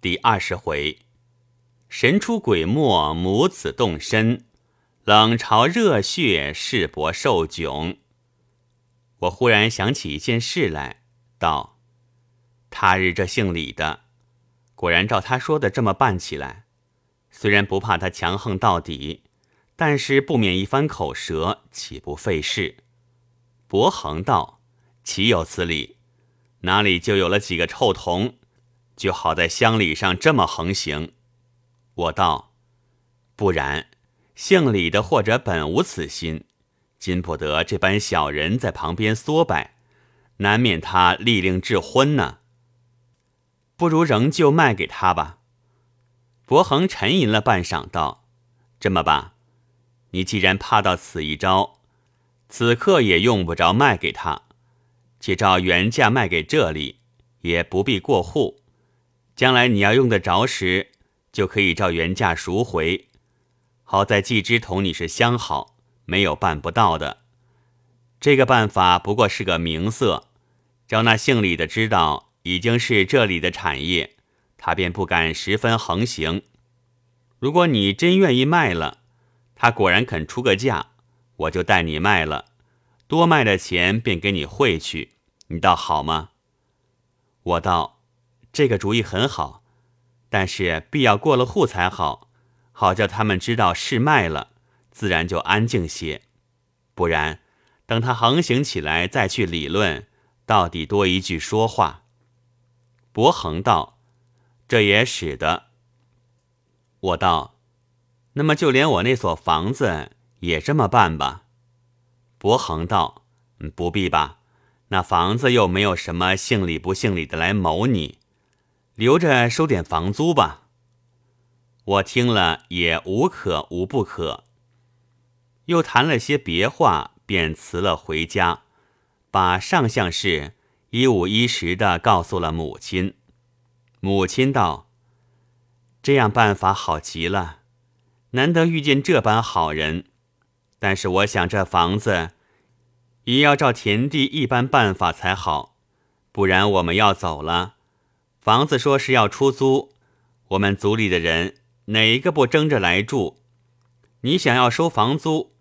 第二十回，神出鬼没，母子动身，冷嘲热血，世伯受窘。我忽然想起一件事来，道：“他日这姓李的，果然照他说的这么办起来。虽然不怕他强横到底，但是不免一番口舌，岂不费事？”伯恒道：“岂有此理？哪里就有了几个臭童？”就好在乡里上这么横行，我道，不然，姓李的或者本无此心，禁不得这般小人在旁边唆摆，难免他利令致昏呢。不如仍旧卖给他吧。伯恒沉吟了半晌，道：“这么吧，你既然怕到此一招，此刻也用不着卖给他，且照原价卖给这里，也不必过户。”将来你要用得着时，就可以照原价赎回。好在季之同你是相好，没有办不到的。这个办法不过是个名色，叫那姓李的知道已经是这里的产业，他便不敢十分横行。如果你真愿意卖了，他果然肯出个价，我就带你卖了，多卖的钱便给你汇去，你倒好吗？我道。这个主意很好，但是必要过了户才好，好叫他们知道是卖了，自然就安静些。不然，等他横行起来再去理论，到底多一句说话。伯恒道：“这也使得。”我道：“那么就连我那所房子也这么办吧。”伯恒道：“不必吧，那房子又没有什么姓李不姓李的来谋你。”留着收点房租吧。我听了也无可无不可。又谈了些别话，便辞了回家，把上相事一五一十的告诉了母亲。母亲道：“这样办法好极了，难得遇见这般好人。但是我想这房子也要照田地一般办法才好，不然我们要走了。”房子说是要出租，我们族里的人哪一个不争着来住？你想要收房租，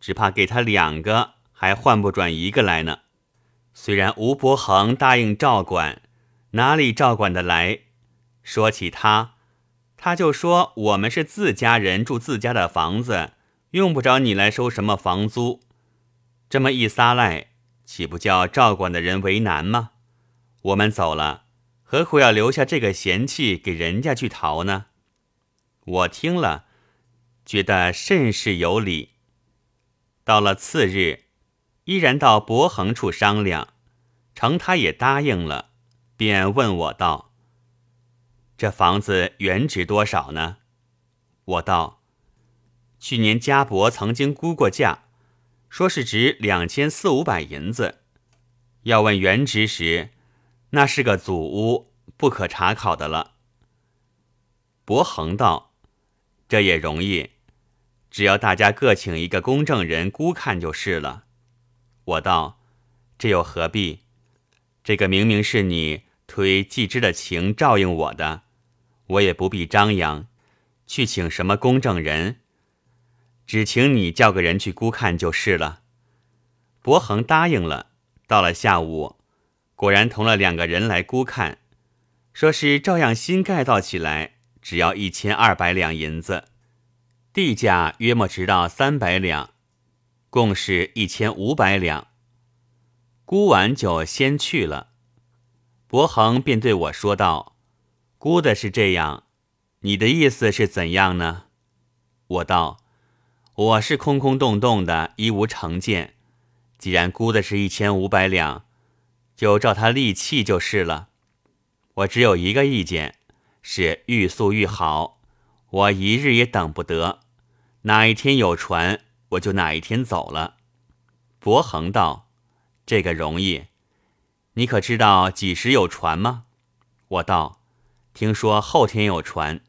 只怕给他两个还换不转一个来呢。虽然吴伯恒答应照管，哪里照管得来？说起他，他就说我们是自家人住自家的房子，用不着你来收什么房租。这么一撒赖，岂不叫照管的人为难吗？我们走了。何苦要留下这个嫌弃给人家去逃呢？我听了，觉得甚是有理。到了次日，依然到伯恒处商量，成他也答应了，便问我道：“这房子原值多少呢？”我道：“去年家伯曾经估过价，说是值两千四五百银子。要问原值时。”那是个祖屋，不可查考的了。伯恒道：“这也容易，只要大家各请一个公证人估看就是了。”我道：“这又何必？这个明明是你推季之的情照应我的，我也不必张扬，去请什么公证人，只请你叫个人去估看就是了。”伯恒答应了。到了下午。果然同了两个人来估看，说是照样新盖造起来，只要一千二百两银子，地价约莫值到三百两，共是一千五百两。估完就先去了。伯恒便对我说道：“估的是这样，你的意思是怎样呢？”我道：“我是空空洞洞的，一无成见。既然估的是一千五百两。”就照他立气就是了。我只有一个意见，是愈速愈好。我一日也等不得，哪一天有船，我就哪一天走了。伯恒道：“这个容易。你可知道几时有船吗？”我道：“听说后天有船。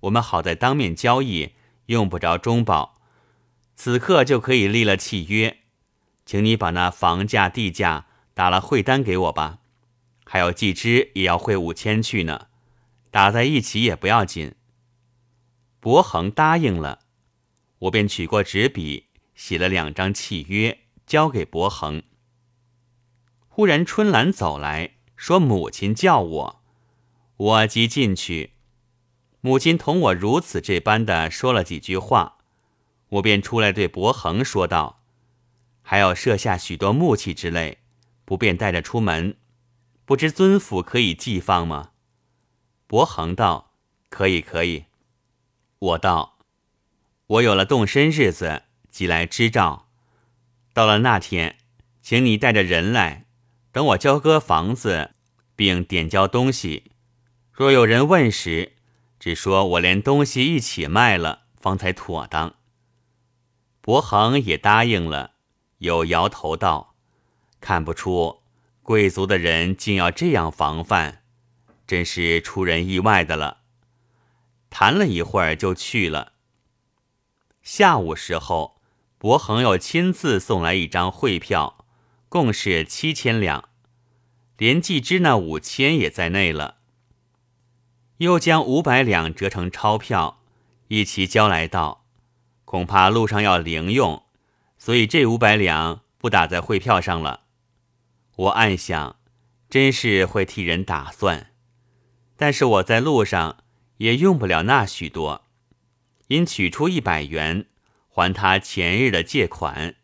我们好在当面交易，用不着中保，此刻就可以立了契约。请你把那房价、地价。”打了汇单给我吧，还有季之也要汇五千去呢。打在一起也不要紧。伯恒答应了，我便取过纸笔，写了两张契约，交给伯恒。忽然春兰走来说：“母亲叫我。”我即进去，母亲同我如此这般的说了几句话，我便出来对伯恒说道：“还要设下许多木器之类，不便带着出门，不知尊府可以寄放吗？”伯恒道：“可以，可以。”我道：“我有了动身日子，即来支照。到了那天，请你带着人来，等我交割房子，并点交东西。若有人问时，只说我连东西一起卖了，方才妥当。”伯恒也答应了，又摇头道：“看不出贵族的人竟要这样防范。”真是出人意外的了。谈了一会儿就去了。下午时候，伯恒又亲自送来一张汇票，共是七千两，连季之那五千也在内了。又将五百两折成钞票，一齐交来道：“恐怕路上要零用，所以这五百两不打在汇票上了。”我暗想，真是会替人打算。但是我在路上也用不了那许多，因取出一百元还他前日的借款。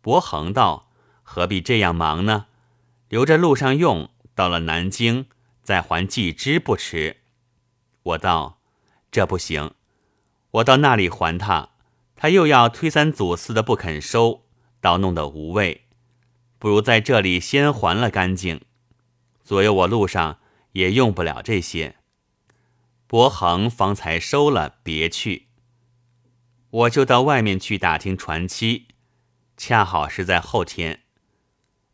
伯恒道：“何必这样忙呢？留着路上用，到了南京再还季之不迟。”我道：“这不行，我到那里还他，他又要推三阻四的不肯收，倒弄得无味。不如在这里先还了干净。左右我路上。”也用不了这些，伯恒方才收了，别去。我就到外面去打听船期，恰好是在后天。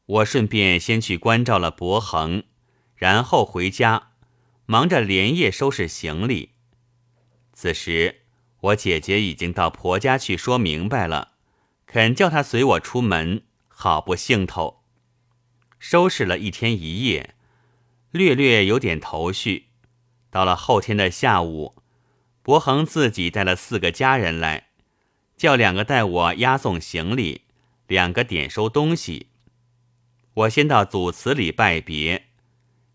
我顺便先去关照了伯恒，然后回家，忙着连夜收拾行李。此时我姐姐已经到婆家去说明白了，肯叫她随我出门，好不兴头。收拾了一天一夜。略略有点头绪，到了后天的下午，伯恒自己带了四个家人来，叫两个带我押送行李，两个点收东西。我先到祖祠里拜别，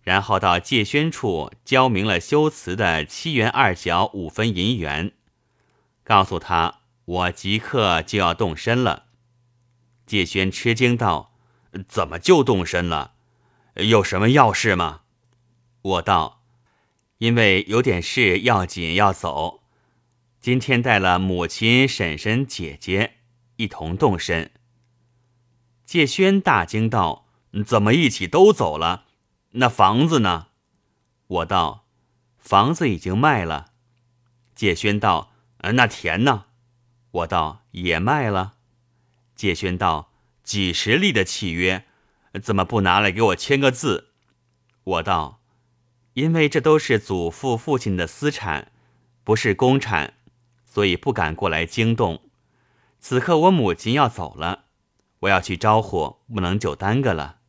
然后到介轩处交明了修祠的七元二角五分银元，告诉他我即刻就要动身了。介轩吃惊道：“怎么就动身了？有什么要事吗？”我道：“因为有点事要紧要走，今天带了母亲、婶婶、姐姐一同动身。”介轩大惊道：“怎么一起都走了？那房子呢？”我道：“房子已经卖了。”介轩道：“那田呢？”我道：“也卖了。”介轩道：“几十里的契约，怎么不拿来给我签个字？”我道。因为这都是祖父父亲的私产，不是公产，所以不敢过来惊动。此刻我母亲要走了，我要去招呼，不能就耽搁了。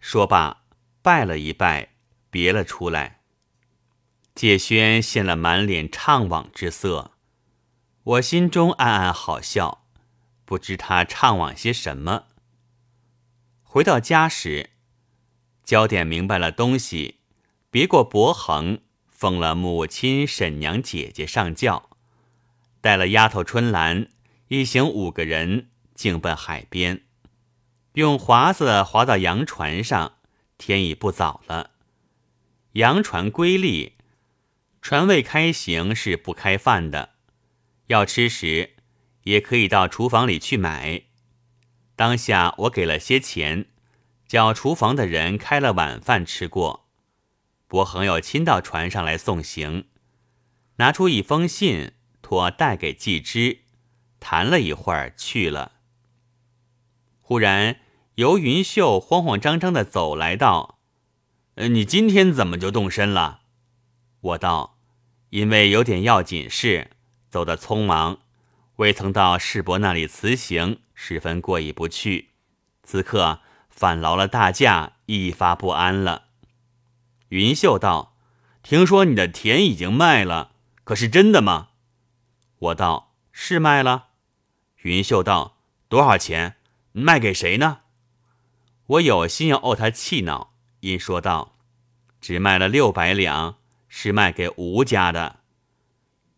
说罢，拜了一拜，别了出来。介轩现了满脸怅惘之色，我心中暗暗好笑，不知他怅惘些什么。回到家时，焦点明白了东西。别过伯恒，奉了母亲、婶娘、姐姐上轿，带了丫头春兰，一行五个人，径奔海边，用划子划到洋船上。天已不早了，洋船归立，船未开行是不开饭的。要吃时，也可以到厨房里去买。当下我给了些钱，叫厨房的人开了晚饭吃过。伯恒又亲到船上来送行，拿出一封信托带给季之，谈了一会儿去了。忽然游云秀慌慌张张的走来道：“呃，你今天怎么就动身了？”我道：“因为有点要紧事，走得匆忙，未曾到世伯那里辞行，十分过意不去。此刻反劳了大驾，一发不安了。”云秀道：“听说你的田已经卖了，可是真的吗？”我道：“是卖了。”云秀道：“多少钱？卖给谁呢？”我有心要怄他气恼，因说道：“只卖了六百两，是卖给吴家的。”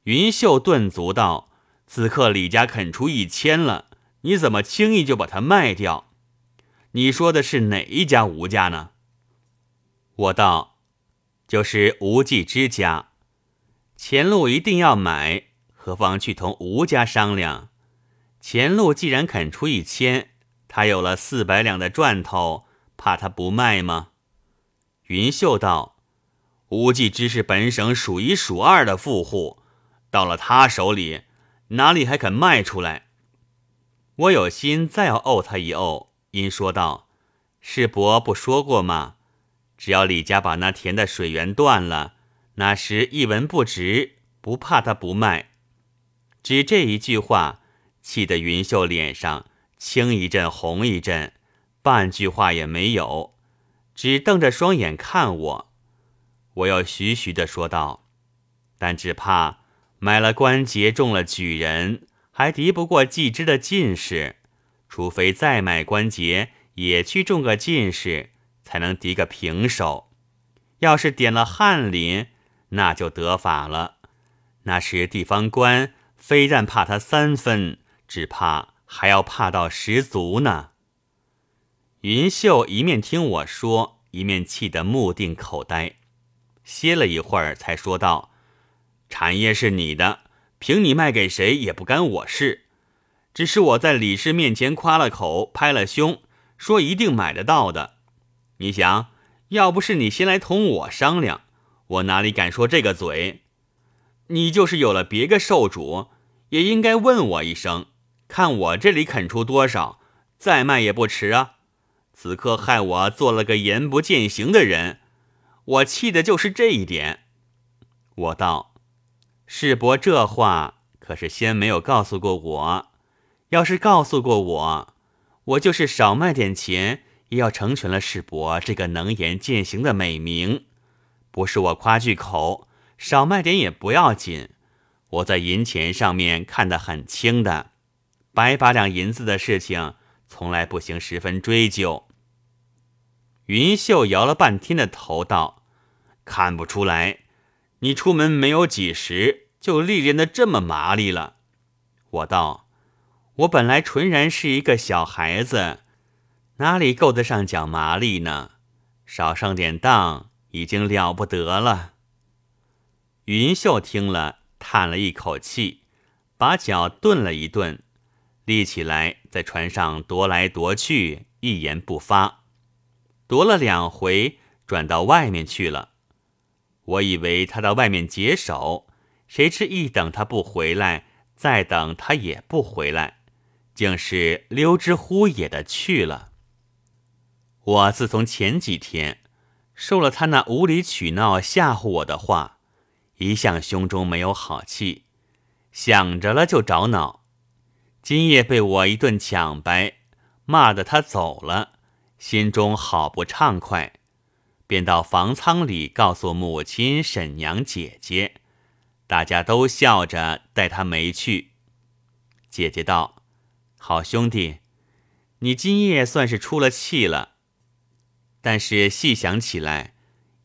云秀顿足道：“此刻李家肯出一千了，你怎么轻易就把它卖掉？你说的是哪一家吴家呢？”我道：“就是吴继之家。前路一定要买，何妨去同吴家商量？前路既然肯出一千。”他有了四百两的赚头，怕他不卖吗？云秀道：“吴继之是本省数一数二的富户，到了他手里，哪里还肯卖出来？”我有心再要怄他一怄，因说道：“世伯不说过吗？只要李家把那田的水源断了，那时一文不值，不怕他不卖。”只这一句话，气得云秀脸上。青一阵红一阵，半句话也没有，只瞪着双眼看我。我又徐徐的说道：“但只怕买了关节，中了举人，还敌不过季之的进士。除非再买关节，也去中个进士，才能敌个平手。要是点了翰林，那就得法了。那时地方官非但怕他三分，只怕……”还要怕到十足呢。云秀一面听我说，一面气得目定口呆，歇了一会儿，才说道：“产业是你的，凭你卖给谁也不干我事。只是我在李氏面前夸了口，拍了胸，说一定买得到的。你想要不是你先来同我商量，我哪里敢说这个嘴？你就是有了别个受主，也应该问我一声。”看我这里肯出多少，再卖也不迟啊！此刻害我做了个言不践行的人，我气的就是这一点。我道：“世伯这话可是先没有告诉过我，要是告诉过我，我就是少卖点钱，也要成全了世伯这个能言践行的美名。不是我夸句口，少卖点也不要紧，我在银钱上面看得很轻的。”百把两银子的事情，从来不行十分追究。云秀摇了半天的头，道：“看不出来，你出门没有几时，就历练的这么麻利了。”我道：“我本来纯然是一个小孩子，哪里够得上讲麻利呢？少上点当，已经了不得了。”云秀听了，叹了一口气，把脚顿了一顿。立起来，在船上踱来踱去，一言不发。踱了两回，转到外面去了。我以为他到外面解手，谁知一等他不回来，再等他也不回来，竟是溜之乎也的去了。我自从前几天受了他那无理取闹、吓唬我的话，一向胸中没有好气，想着了就着恼。今夜被我一顿抢白，骂得他走了，心中好不畅快，便到房舱里告诉母亲、婶娘、姐姐，大家都笑着带他没去。姐姐道：“好兄弟，你今夜算是出了气了，但是细想起来，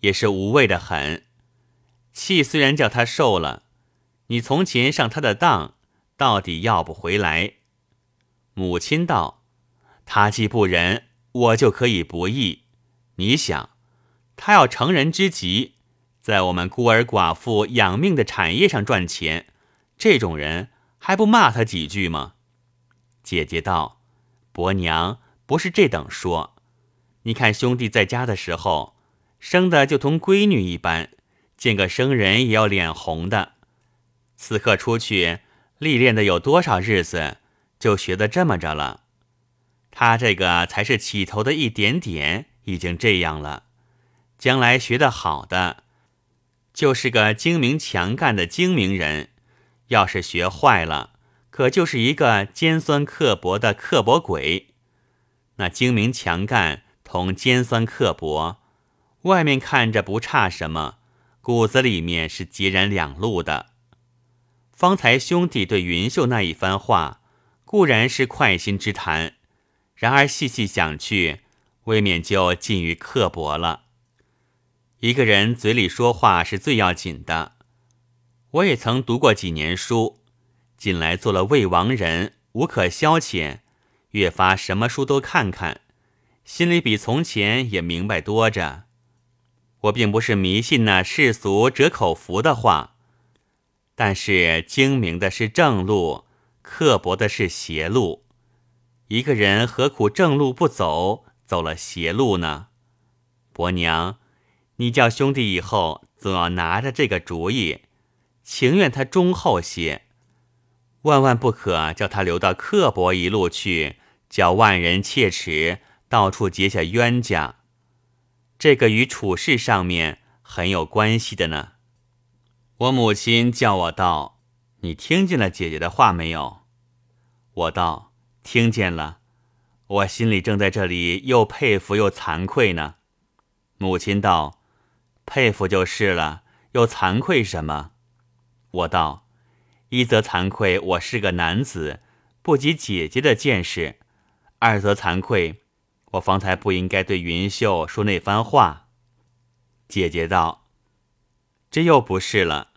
也是无谓的很。气虽然叫他受了，你从前上他的当。”到底要不回来？母亲道：“他既不仁，我就可以不义。你想，他要成人之急，在我们孤儿寡妇养命的产业上赚钱，这种人还不骂他几句吗？”姐姐道：“伯娘不是这等说。你看兄弟在家的时候，生的就同闺女一般，见个生人也要脸红的。此刻出去。”历练的有多少日子，就学得这么着了。他这个才是起头的一点点，已经这样了。将来学得好的，就是个精明强干的精明人；要是学坏了，可就是一个尖酸刻薄的刻薄鬼。那精明强干同尖酸刻薄，外面看着不差什么，骨子里面是截然两路的。方才兄弟对云秀那一番话，固然是快心之谈，然而细细想去，未免就近于刻薄了。一个人嘴里说话是最要紧的。我也曾读过几年书，近来做了魏王人，无可消遣，越发什么书都看看，心里比从前也明白多着。我并不是迷信那世俗折口福的话，但是精明的是正路，刻薄的是邪路。一个人何苦正路不走，走了邪路呢？伯娘，你叫兄弟以后总要拿着这个主意，情愿他忠厚些，万万不可叫他留到刻薄一路去，叫万人切齿，到处结下冤家。这个与处事上面很有关系的呢。我母亲叫我道：“你听见了姐姐的话没有？”我道：“听见了。”我心里正在这里又佩服又惭愧呢。母亲道：“佩服就是了，又惭愧什么？”我道：“一则惭愧，我是个男子，不及姐姐的见识；二则惭愧。”我方才不应该对云秀说那番话。姐姐道：“这又不是了。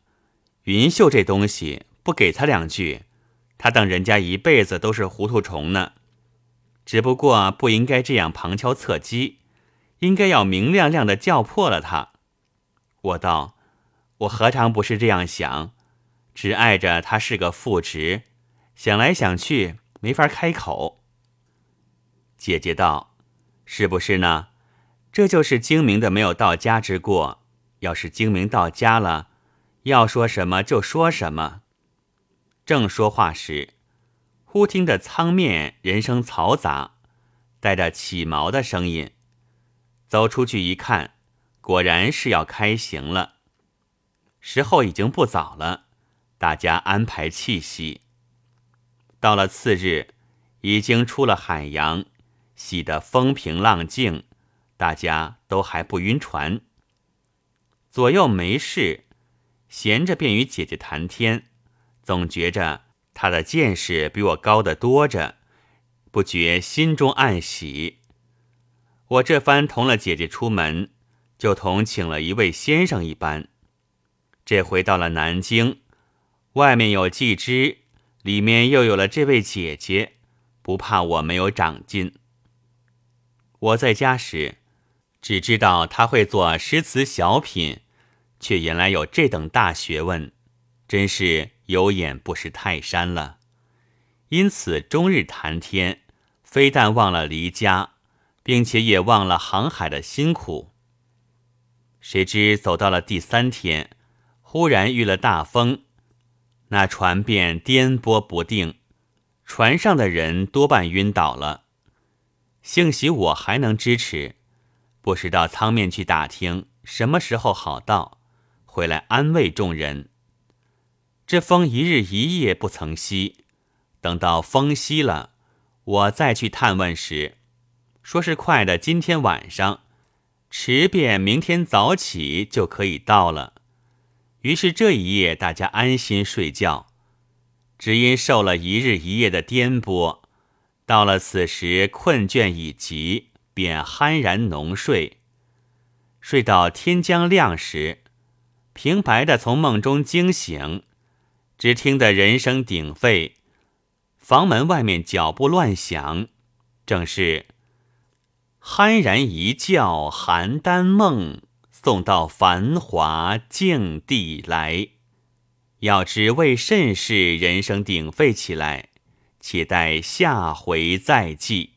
云秀这东西，不给他两句，他当人家一辈子都是糊涂虫呢。只不过不应该这样旁敲侧击，应该要明亮亮的叫破了他。”我道：“我何尝不是这样想？只碍着他是个副职，想来想去没法开口。”姐姐道。是不是呢？这就是精明的没有到家之过。要是精明到家了，要说什么就说什么。正说话时，忽听得舱面人声嘈杂，带着起毛的声音。走出去一看，果然是要开行了。时候已经不早了，大家安排气息。到了次日，已经出了海洋。洗得风平浪静，大家都还不晕船。左右没事，闲着便与姐姐谈天，总觉着她的见识比我高得多着，不觉心中暗喜。我这番同了姐姐出门，就同请了一位先生一般。这回到了南京，外面有季之，里面又有了这位姐姐，不怕我没有长进。我在家时，只知道他会做诗词小品，却原来有这等大学问，真是有眼不识泰山了。因此终日谈天，非但忘了离家，并且也忘了航海的辛苦。谁知走到了第三天，忽然遇了大风，那船便颠簸不定，船上的人多半晕倒了。幸喜我还能支持，不时到舱面去打听什么时候好到，回来安慰众人。这风一日一夜不曾息，等到风息了，我再去探问时，说是快的今天晚上，迟便明天早起就可以到了。于是这一夜大家安心睡觉，只因受了一日一夜的颠簸。到了此时，困倦已极，便酣然浓睡。睡到天将亮时，平白的从梦中惊醒，只听得人声鼎沸，房门外面脚步乱响，正是酣然一觉邯郸梦，送到繁华境地来。要知为甚事人声鼎沸起来？且待下回再记。